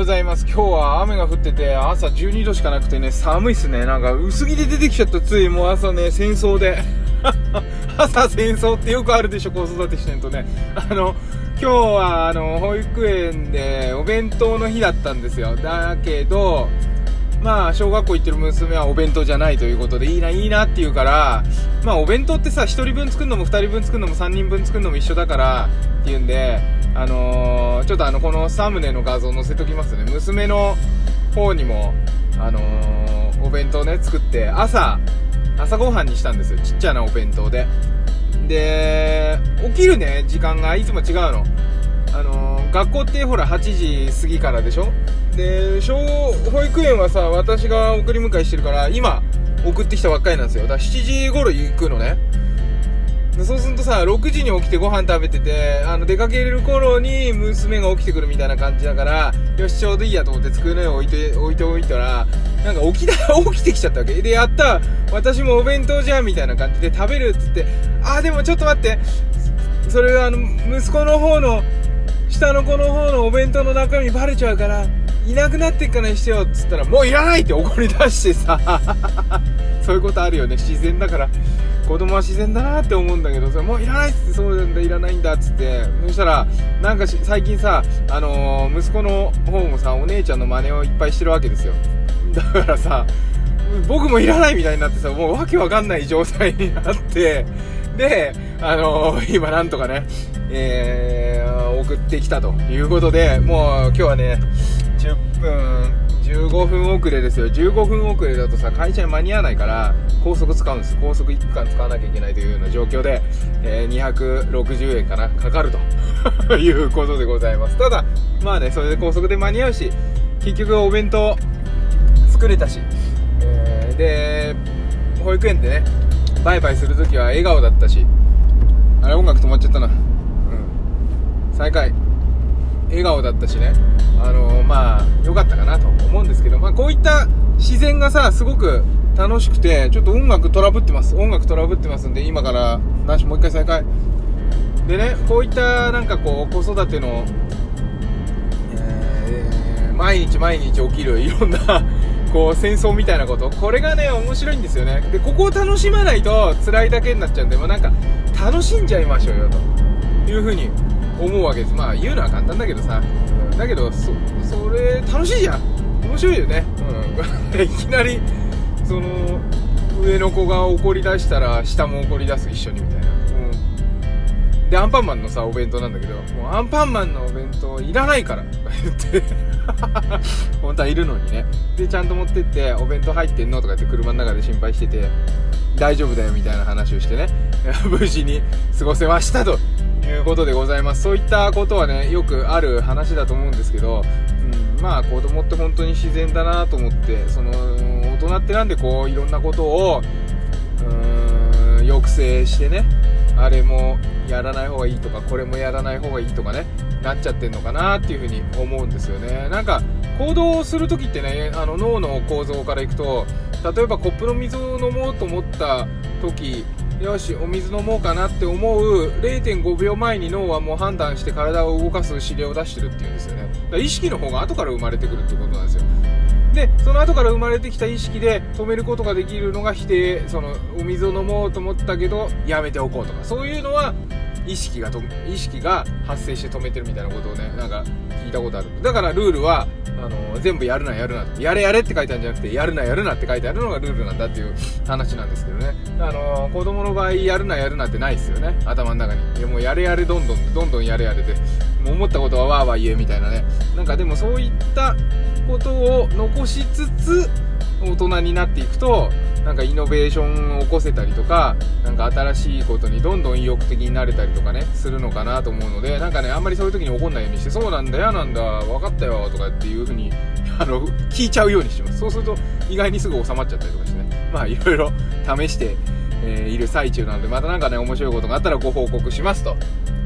ございます。今日は雨が降ってて、朝12度しかなくてね、寒いっすね。なんか、薄着で出てきちゃった、つい。もう朝ね、戦争で。朝戦争ってよくあるでしょ、子育てしてんとね。あの、今日は、あの、保育園でお弁当の日だったんですよ。だけど、まあ、小学校行ってる娘はお弁当じゃないということで、いいな、いいなって言うから、まあ、お弁当ってさ、1人分作るのも2人分作るのも3人分作るのも一緒だから、っていうんで、あのー、ちょっとあの、このサムネの画像載せときますね。娘の方にも、あのー、お弁当ね、作って、朝、朝ごはんにしたんですよ。ちっちゃなお弁当で。で、起きるね、時間がいつも違うの。学校ってほら8時過ぎからでしょ？で、小、保育園はさ、私が送り迎えしてるから、今、送ってきたばっかりなんですよ。だから7時頃行くのね。そうするとさ、6時に起きてご飯食べてて、あの、出かける頃に娘が起きてくるみたいな感じだから、よし、ちょうどいいやと思って机の上置いて、置いておいたら、なんか起き、起きてきちゃったわけ。で、やった私もお弁当じゃんみたいな感じで食べるっつって、あ、でもちょっと待って、それあの、息子の方の、下の子の方のお弁当の中身バレちゃうから、いなくなってっからにしてよっつったら、もういらないって怒り出してさ、そういうことあるよね、自然だから。子供は自然だなって思うんだけど、それもういらないっつって、そうなんだ、いらないんだっつって、そしたら、なんか最近さ、あのー、息子の方もさ、お姉ちゃんの真似をいっぱいしてるわけですよ。だからさ、僕もいらないみたいになってさ、もうわけわかんない状態になって、で、あのー、今なんとかね、えー、送ってきたということで、もう今日はね、10分、15分遅れですよ。15分遅れだとさ、会社に間に合わないから、高速使うんです。高速1区間使わなきゃいけないというような状況で、えー、260円かな、かかるということでございます。ただ、まあね、それで高速で間に合うし、結局お弁当作れたし、えー、で、保育園でね、バイバイするときは笑顔だったし、あれ音楽止まっちゃったな。再開。笑顔だったしね、あのー、まあ、良かったかなと思うんですけど、まあ、こういった自然がさ、すごく楽しくて、ちょっと音楽トラブってます。音楽トラブってますんで、今から、なし、もう一回再開。でね、こういったなんかこう、子育ての、えー、毎日毎日起きるいろんな こう、戦争みたいなこと。これがね、面白いんですよね。で、ここを楽しまないと辛いだけになっちゃうんで、もうなんか、楽しんじゃいましょうよ、というふうに思うわけです。まあ言うのは簡単だけどさ、うん、だけどそれ楽しいじゃん。面白いよね、うん、いきなりその上の子が怒り出したら下も怒り出す一緒にみたいな、うん、でアンパンマンのさお弁当なんだけどもうアンパンマンのお弁当いらないから。とか言って。本当はいるのにね。でちゃんと持ってってお弁当入ってんのとか言って車の中で心配してて大丈夫だよみたいな話をしてね。無事に過ごせましたと。いうことでございます。そういったことはね、よくある話だと思うんですけど、うん、まあ子供って本当に自然だなと思って、その、大人ってなんでこう、いろんなことを、うん、抑制してね、あれもやらない方がいいとか、これもやらない方がいいとかね、なっちゃってんのかなっていうふうに思うんですよね。なんか、行動するときってね、あの脳の構造からいくと、例えばコップの水を飲もうと思った時よしお水飲もうかなって思う0.5秒前に脳はもう判断して体を動かす指令を出してるっていうんですよね。だから意識の方が後から生まれてくるってことなんですよ。でその後から生まれてきた意識で止めることができるのが否定。そのお水を飲もうと思ったけどやめておこうとか。そういうのは意識がと意識が発生して止めてるみたいなことをねなんか聞いたことある。だからルールはあの全部やるなやるなやれやれって書いてあるんじゃなくてやるなやるなって書いてあるのがルールなんだっていう話なんですけどね。あの子供の場合やるなやるなってないですよね。頭の中に。いやもうやれやれどんどんどんどんやれやれで。もう思ったことはわーわー言えみたいなね。なんかでもそういったことを残しつつ大人になっていくとなんかイノベーションを起こせたりとかなんか新しいことにどんどん意欲的になれたりとかねするのかなと思うのでなんかねあんまりそういう時に怒んないようにしてそうなんだ嫌なんだ分かったよとかっていう風に あの聞いちゃうようにしてます。そうすると意外にすぐ収まっちゃったりとかしてね。まあいろいろ試して、えー、いる最中なのでまた何かね面白いことがあったらご報告しますと。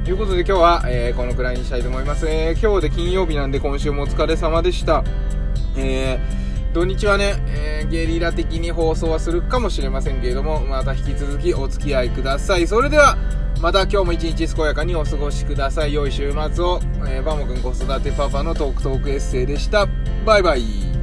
ということで今日は、えー、このくらいにしたいと思います、えー、今日で金曜日なんで今週もお疲れ様でした。えー土日はね、えー、ゲリラ的に放送はするかもしれませんけれども、また引き続きお付き合いください。それでは、また今日も一日健やかにお過ごしください。良い週末を、えー、バモくん子育てパパのトークトークエッセイでした。バイバイ。